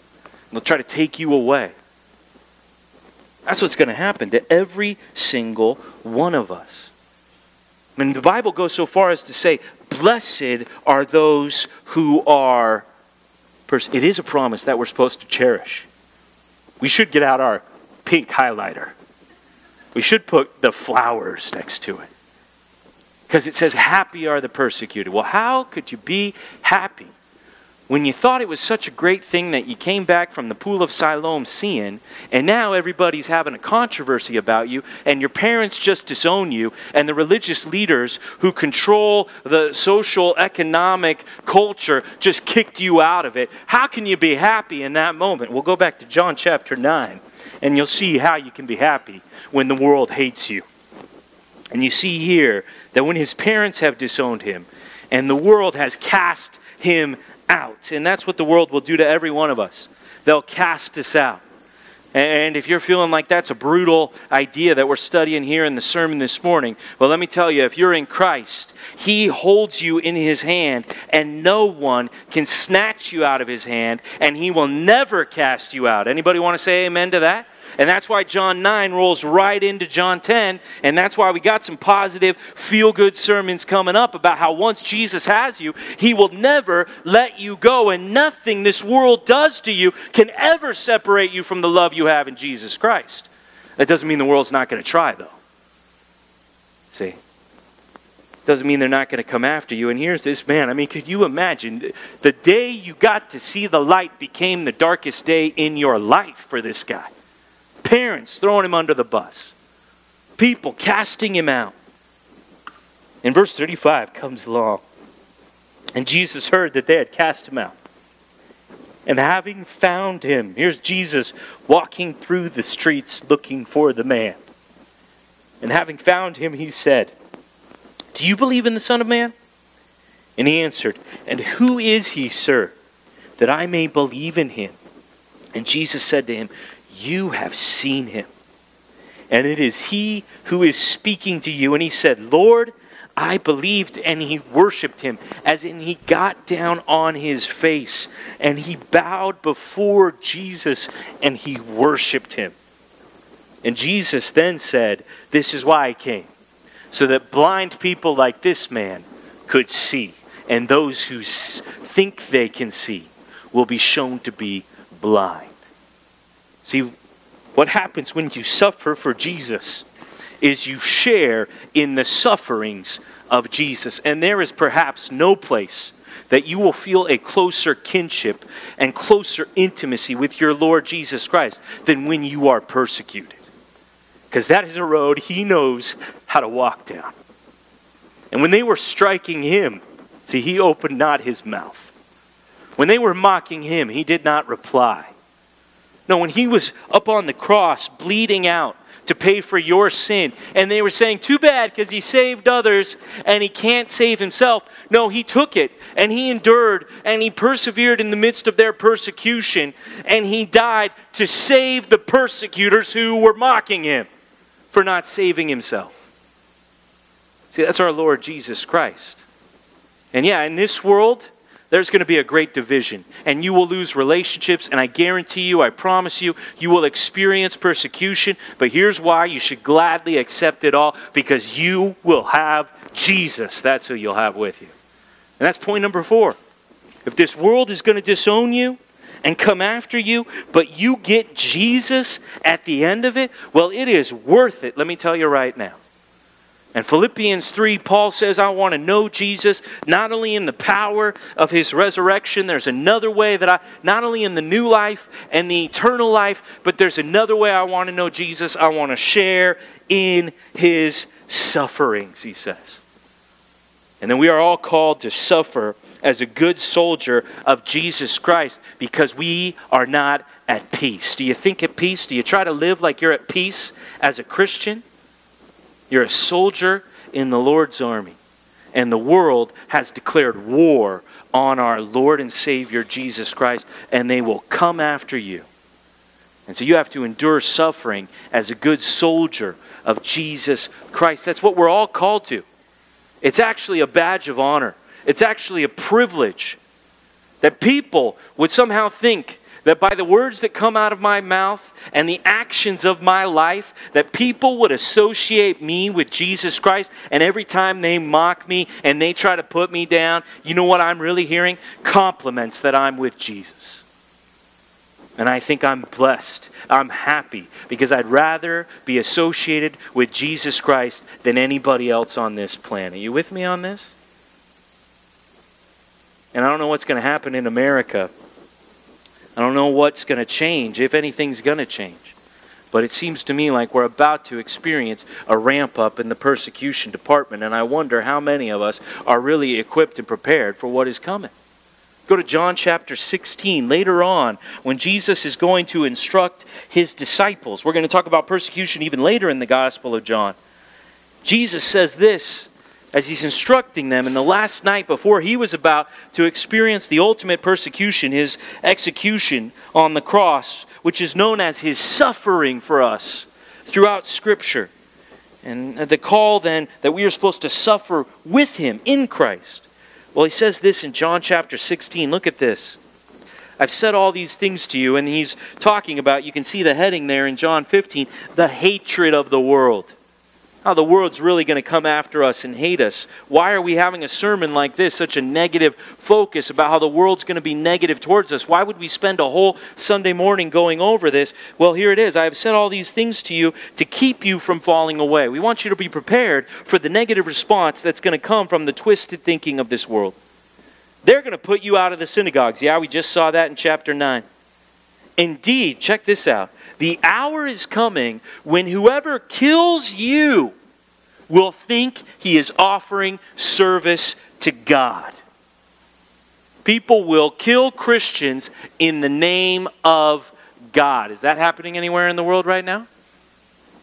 They'll try to take you away. That's what's going to happen to every single one of us. I mean, the Bible goes so far as to say, Blessed are those who are. Pers-. It is a promise that we're supposed to cherish. We should get out our pink highlighter. We should put the flowers next to it. Because it says, Happy are the persecuted. Well, how could you be happy when you thought it was such a great thing that you came back from the pool of Siloam seeing, and now everybody's having a controversy about you, and your parents just disown you, and the religious leaders who control the social, economic culture just kicked you out of it? How can you be happy in that moment? We'll go back to John chapter 9, and you'll see how you can be happy when the world hates you. And you see here that when his parents have disowned him and the world has cast him out, and that's what the world will do to every one of us, they'll cast us out. And if you're feeling like that's a brutal idea that we're studying here in the sermon this morning, well, let me tell you, if you're in Christ, He holds you in His hand, and no one can snatch you out of His hand, and He will never cast you out. Anybody want to say amen to that? And that's why John 9 rolls right into John 10. And that's why we got some positive, feel good sermons coming up about how once Jesus has you, he will never let you go. And nothing this world does to you can ever separate you from the love you have in Jesus Christ. That doesn't mean the world's not going to try, though. See? doesn't mean they're not going to come after you. And here's this man. I mean, could you imagine the day you got to see the light became the darkest day in your life for this guy? Parents throwing him under the bus, people casting him out. In verse 35 comes along, and Jesus heard that they had cast him out. And having found him, here's Jesus walking through the streets looking for the man. And having found him, he said, do you believe in the Son of Man? And he answered, And who is he, sir, that I may believe in him? And Jesus said to him, You have seen him. And it is he who is speaking to you. And he said, Lord, I believed. And he worshiped him, as in he got down on his face and he bowed before Jesus and he worshiped him. And Jesus then said, This is why I came so that blind people like this man could see, and those who think they can see will be shown to be blind. See, what happens when you suffer for Jesus is you share in the sufferings of Jesus. And there is perhaps no place that you will feel a closer kinship and closer intimacy with your Lord Jesus Christ than when you are persecuted because that is a road he knows how to walk down. And when they were striking him, see, he opened not his mouth. When they were mocking him, he did not reply. No, when he was up on the cross, bleeding out to pay for your sin, and they were saying, Too bad because he saved others and he can't save himself. No, he took it and he endured and he persevered in the midst of their persecution, and he died to save the persecutors who were mocking him for not saving himself. See, that's our Lord Jesus Christ. And yeah, in this world, there's going to be a great division, and you will lose relationships, and I guarantee you, I promise you, you will experience persecution. But here's why you should gladly accept it all because you will have Jesus. That's who you'll have with you. And that's point number four. If this world is going to disown you, and come after you, but you get Jesus at the end of it, well, it is worth it. Let me tell you right now. And Philippians 3, Paul says, I want to know Jesus not only in the power of his resurrection, there's another way that I, not only in the new life and the eternal life, but there's another way I want to know Jesus. I want to share in his sufferings, he says. And then we are all called to suffer as a good soldier of Jesus Christ because we are not at peace. Do you think at peace? Do you try to live like you're at peace as a Christian? You're a soldier in the Lord's army. And the world has declared war on our Lord and Savior Jesus Christ, and they will come after you. And so you have to endure suffering as a good soldier of Jesus Christ. That's what we're all called to. It's actually a badge of honor. It's actually a privilege that people would somehow think that by the words that come out of my mouth and the actions of my life that people would associate me with Jesus Christ and every time they mock me and they try to put me down you know what I'm really hearing compliments that I'm with Jesus and I think I'm blessed I'm happy because I'd rather be associated with Jesus Christ than anybody else on this planet. Are you with me on this? And I don't know what's going to happen in America. I don't know what's going to change, if anything's going to change. But it seems to me like we're about to experience a ramp up in the persecution department, and I wonder how many of us are really equipped and prepared for what is coming. Go to John chapter 16 later on when Jesus is going to instruct his disciples. We're going to talk about persecution even later in the Gospel of John. Jesus says this as he's instructing them in the last night before he was about to experience the ultimate persecution, his execution on the cross, which is known as his suffering for us throughout Scripture. And the call then that we are supposed to suffer with him in Christ. Well, he says this in John chapter 16. Look at this. I've said all these things to you, and he's talking about, you can see the heading there in John 15, the hatred of the world. How the world's really going to come after us and hate us. Why are we having a sermon like this, such a negative focus about how the world's going to be negative towards us? Why would we spend a whole Sunday morning going over this? Well, here it is. I have said all these things to you to keep you from falling away. We want you to be prepared for the negative response that's going to come from the twisted thinking of this world. They're going to put you out of the synagogues. Yeah, we just saw that in chapter 9. Indeed, check this out. The hour is coming when whoever kills you will think he is offering service to God. People will kill Christians in the name of God. Is that happening anywhere in the world right now?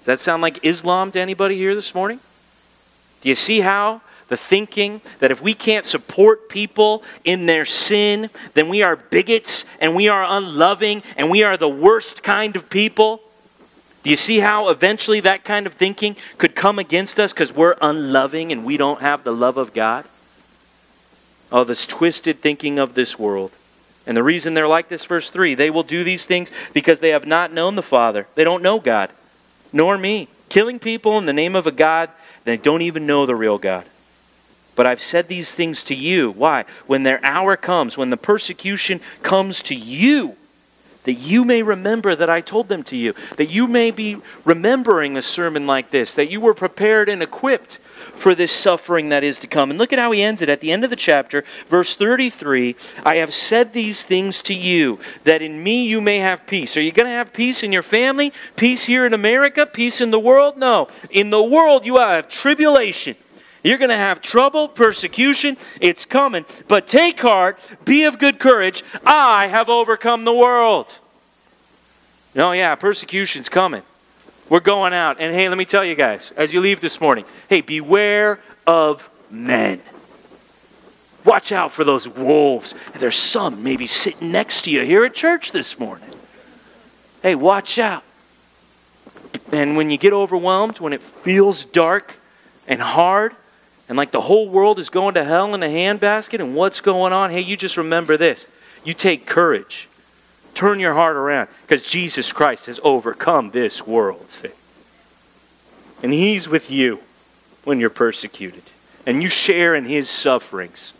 Does that sound like Islam to anybody here this morning? Do you see how the thinking that if we can't support people in their sin, then we are bigots and we are unloving and we are the worst kind of people? Do you see how eventually that kind of thinking could come against us because we're unloving and we don't have the love of God? Oh, this twisted thinking of this world. And the reason they're like this, verse 3 they will do these things because they have not known the Father. They don't know God, nor me. Killing people in the name of a God they don't even know the real God. But I've said these things to you. Why? When their hour comes, when the persecution comes to you, that you may remember that I told them to you, that you may be remembering a sermon like this, that you were prepared and equipped for this suffering that is to come. And look at how he ends it at the end of the chapter, verse 33 I have said these things to you, that in me you may have peace. Are you going to have peace in your family? Peace here in America? Peace in the world? No. In the world you have tribulation. You're going to have trouble, persecution. It's coming. But take heart, be of good courage. I have overcome the world. No, yeah, persecution's coming. We're going out. And hey, let me tell you guys, as you leave this morning, hey, beware of men. Watch out for those wolves. There's some maybe sitting next to you here at church this morning. Hey, watch out. And when you get overwhelmed, when it feels dark and hard, and like the whole world is going to hell in a handbasket and what's going on, hey, you just remember this. You take courage. Turn your heart around because Jesus Christ has overcome this world. See? And He's with you when you're persecuted. And you share in His sufferings.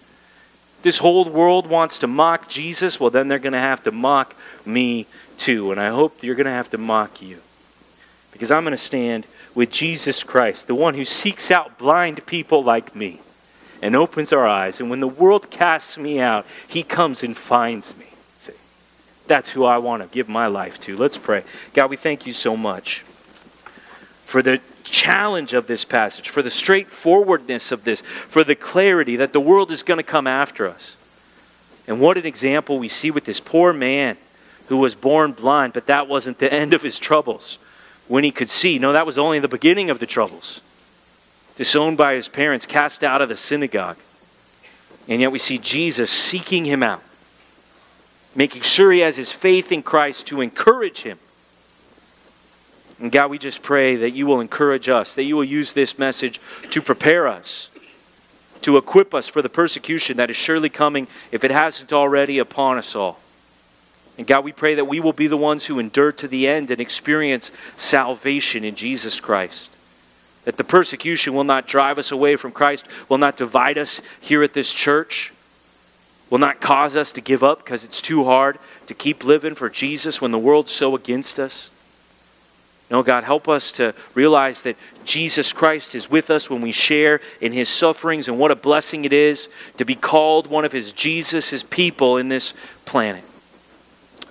This whole world wants to mock Jesus, well, then they're going to have to mock me too. And I hope you're going to have to mock you. Because I'm going to stand with Jesus Christ, the one who seeks out blind people like me and opens our eyes. And when the world casts me out, he comes and finds me. See, that's who I want to give my life to. Let's pray. God, we thank you so much for the challenge of this passage, for the straightforwardness of this, for the clarity that the world is going to come after us. And what an example we see with this poor man who was born blind, but that wasn't the (laughs) end of his troubles when he could see. No, that was only the beginning of the troubles. Disowned by his parents, cast out of the synagogue. And yet we see Jesus seeking him out, making sure he has his faith in Christ to encourage him. And God, we just pray that you will encourage us, that you will use this message to prepare us, to equip us for the persecution that is surely coming, if it hasn't already, upon us all. And God, we pray that we will be the ones who endure to the end and experience salvation in Jesus Christ. That the persecution will not drive us away from Christ, will not divide us here at this church, will not cause us to give up because it's too hard to keep living for Jesus when the world's so against us. No, God, help us to realize that Jesus Christ is with us when we share in his sufferings, and what a blessing it is to be called one of his Jesus, people in this planet.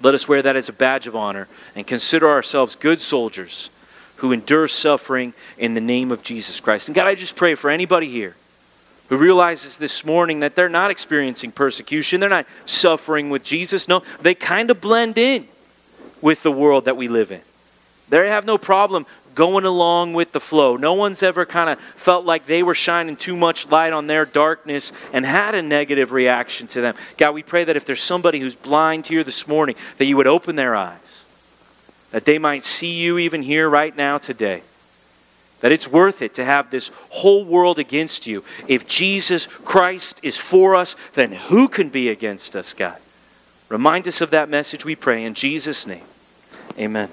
Let us wear that as a badge of honor and consider ourselves good soldiers who endure suffering in the name of Jesus Christ. And God, I just pray for anybody here who realizes this morning that they're not experiencing persecution, they're not suffering with Jesus. No, they kind of blend in with the world that we live in. They have no problem going along with the flow. No one's ever kind of felt like they were shining too much light on their darkness and had a negative reaction to them. God, we pray that if there's somebody who's blind here this morning, that you would open their eyes, that they might see you even here right now today. That it's worth it to have this whole world against you. If Jesus Christ is for us, then who can be against us, God? Remind us of that message, we pray, in Jesus' name. Amen.